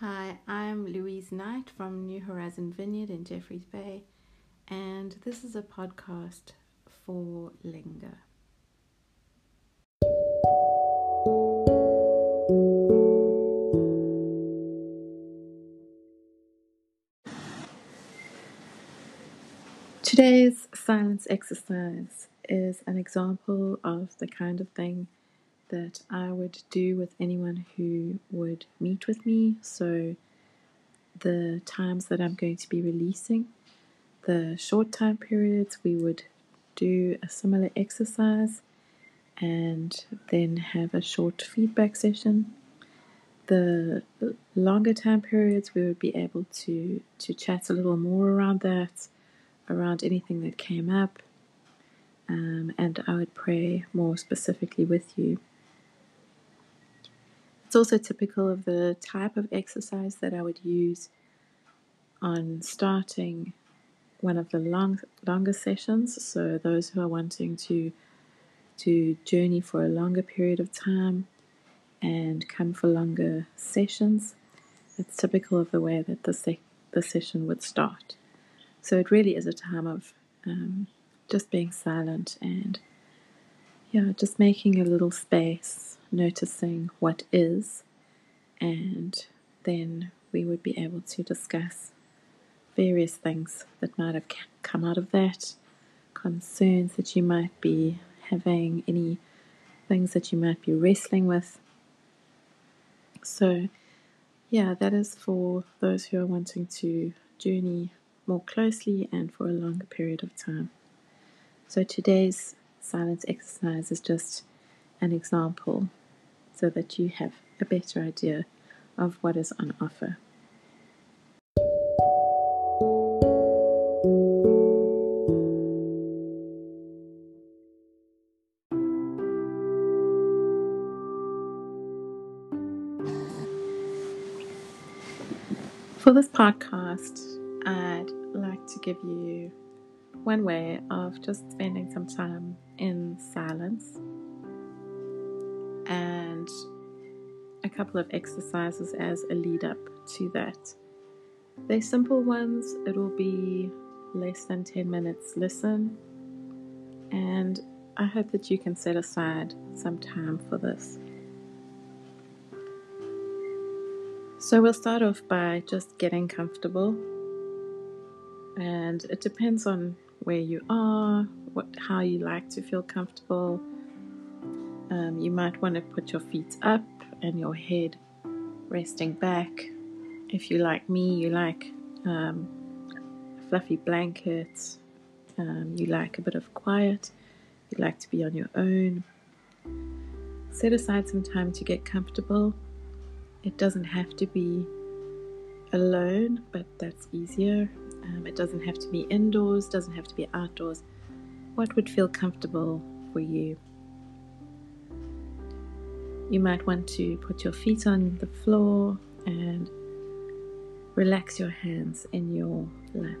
Hi, I'm Louise Knight from New Horizon Vineyard in Jeffreys Bay, and this is a podcast for Linger. Today's silence exercise is an example of the kind of thing that I would do with anyone who would meet with me. So, the times that I'm going to be releasing, the short time periods, we would do a similar exercise and then have a short feedback session. The longer time periods, we would be able to, to chat a little more around that, around anything that came up, um, and I would pray more specifically with you. It's also typical of the type of exercise that I would use on starting one of the long, longer sessions. So those who are wanting to to journey for a longer period of time and come for longer sessions, it's typical of the way that the the session would start. So it really is a time of um, just being silent and yeah, just making a little space noticing what is, and then we would be able to discuss various things that might have come out of that, concerns that you might be having, any things that you might be wrestling with. So, yeah, that is for those who are wanting to journey more closely and for a longer period of time. So, today's silence exercise is just an example so that you have a better idea of what is on offer. For this podcast, I'd like to give you one way of just spending some time in silence a couple of exercises as a lead up to that. They're simple ones, it will be less than 10 minutes listen, and I hope that you can set aside some time for this. So, we'll start off by just getting comfortable, and it depends on where you are, what, how you like to feel comfortable um, you might want to put your feet up and your head resting back. If you like me, you like um, fluffy blankets, um, you like a bit of quiet, you like to be on your own. Set aside some time to get comfortable. It doesn't have to be alone, but that's easier. Um, it doesn't have to be indoors, doesn't have to be outdoors. What would feel comfortable for you? You might want to put your feet on the floor and relax your hands in your lap.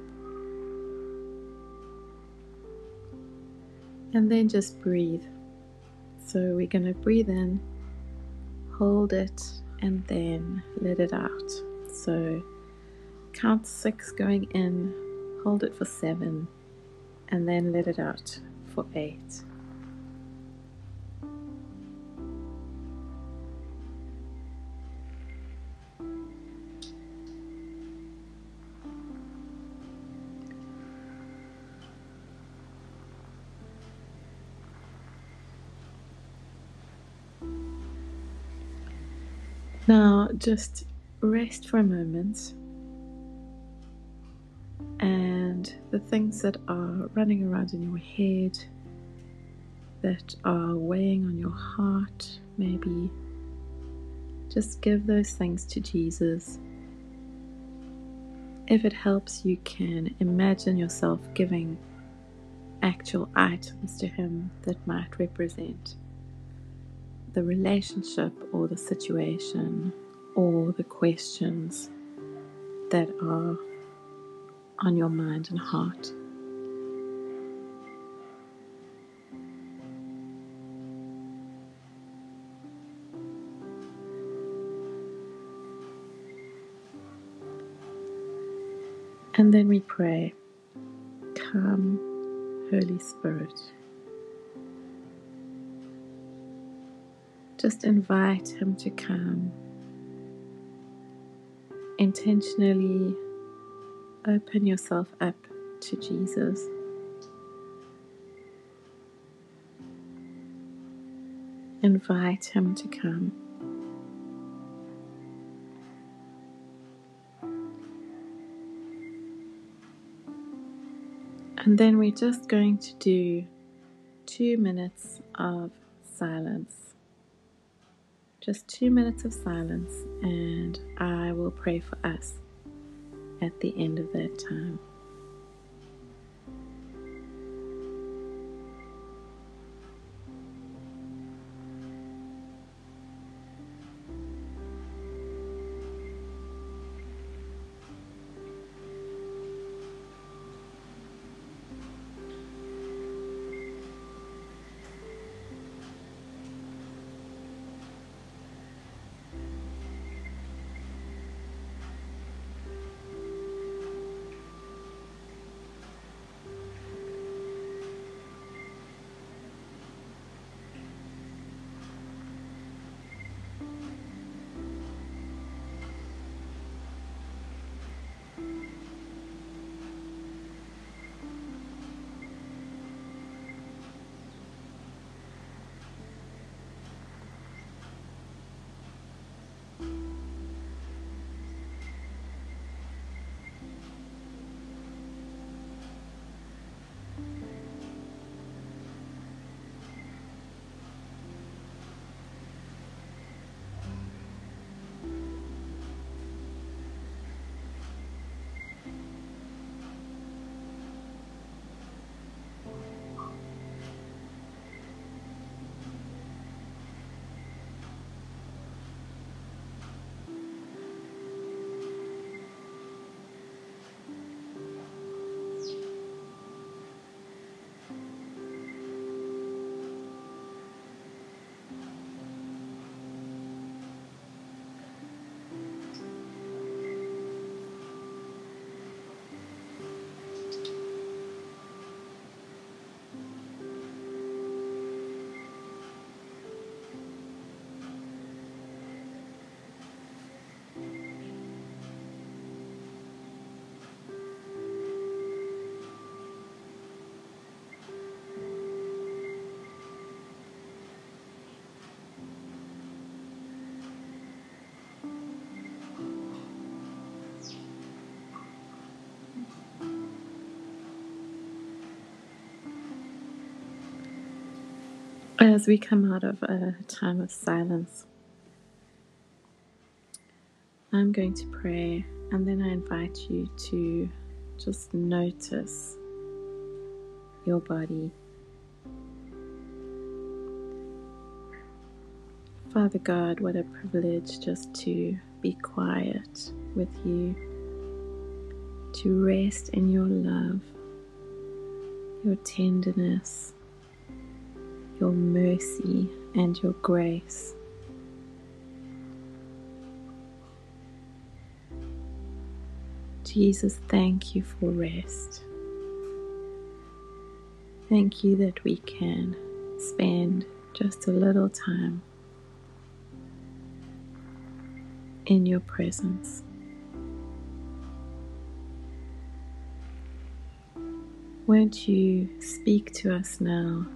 And then just breathe. So we're going to breathe in, hold it, and then let it out. So count six going in, hold it for seven, and then let it out for eight. Now, just rest for a moment and the things that are running around in your head, that are weighing on your heart, maybe just give those things to Jesus. If it helps, you can imagine yourself giving actual items to Him that might represent the relationship or the situation or the questions that are on your mind and heart. And then we pray, Come, Holy Spirit. Just invite Him to come. Intentionally open yourself up to Jesus. Invite Him to come. And then we're just going to do two minutes of silence. Just two minutes of silence, and I will pray for us at the end of that time. As we come out of a time of silence, I'm going to pray and then I invite you to just notice your body. Father God, what a privilege just to be quiet with you, to rest in your love, your tenderness your mercy and your grace. Jesus, thank you for rest. Thank you that we can spend just a little time in your presence. Won't you speak to us now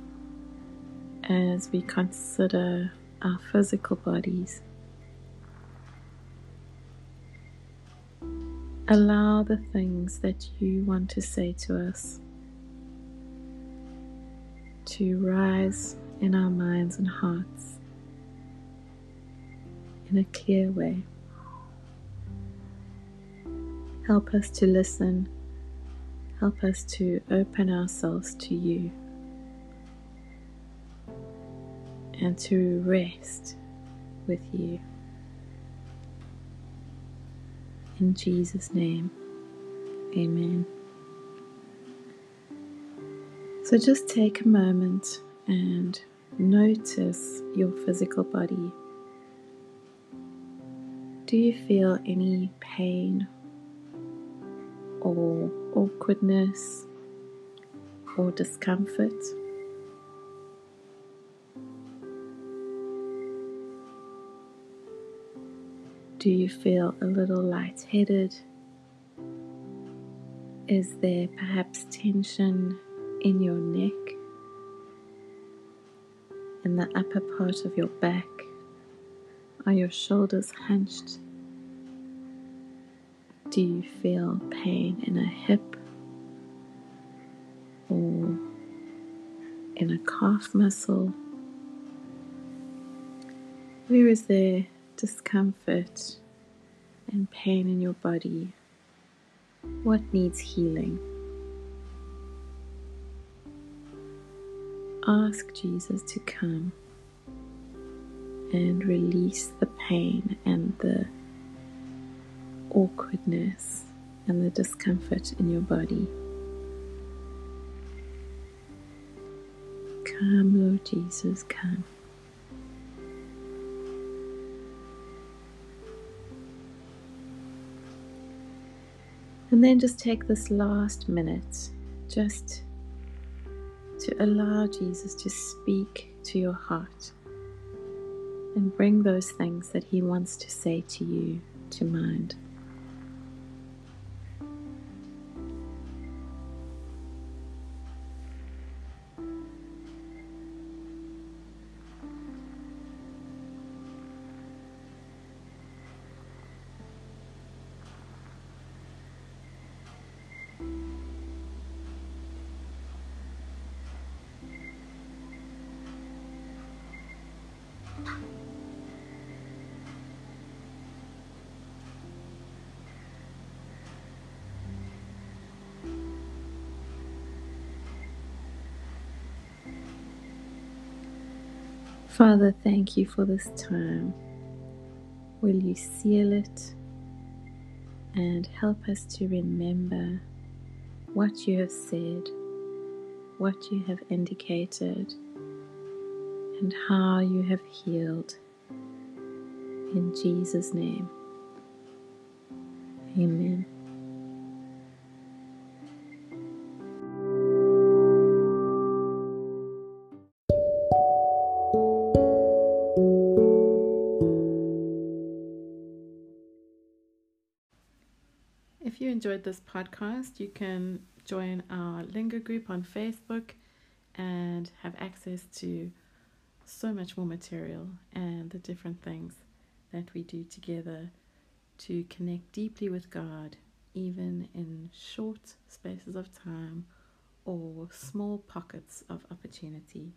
as we consider our physical bodies. Allow the things that you want to say to us to rise in our minds and hearts in a clear way. Help us to listen. Help us to open ourselves to you. And to rest with you. In Jesus' name, amen. So just take a moment and notice your physical body. Do you feel any pain or awkwardness or discomfort. Do you feel a little lightheaded? Is there perhaps tension in your neck, in the upper part of your back? Are your shoulders hunched? Do you feel pain in a hip or in a calf muscle? Where is there discomfort and pain in your body? What needs healing? Ask Jesus to come and release the pain and the awkwardness and the discomfort in your body. Come, Lord Jesus, come. And then just take this last minute just to allow Jesus to speak to your heart and bring those things that He wants to say to you to mind. Father, thank you for this time. Will you seal it and help us to remember what you have said, what you have indicated, and how you have healed. In Jesus' name, amen. If you enjoyed this podcast, you can join our Linger group on Facebook and have access to so much more material and the different things that we do together to connect deeply with God, even in short spaces of time or small pockets of opportunity.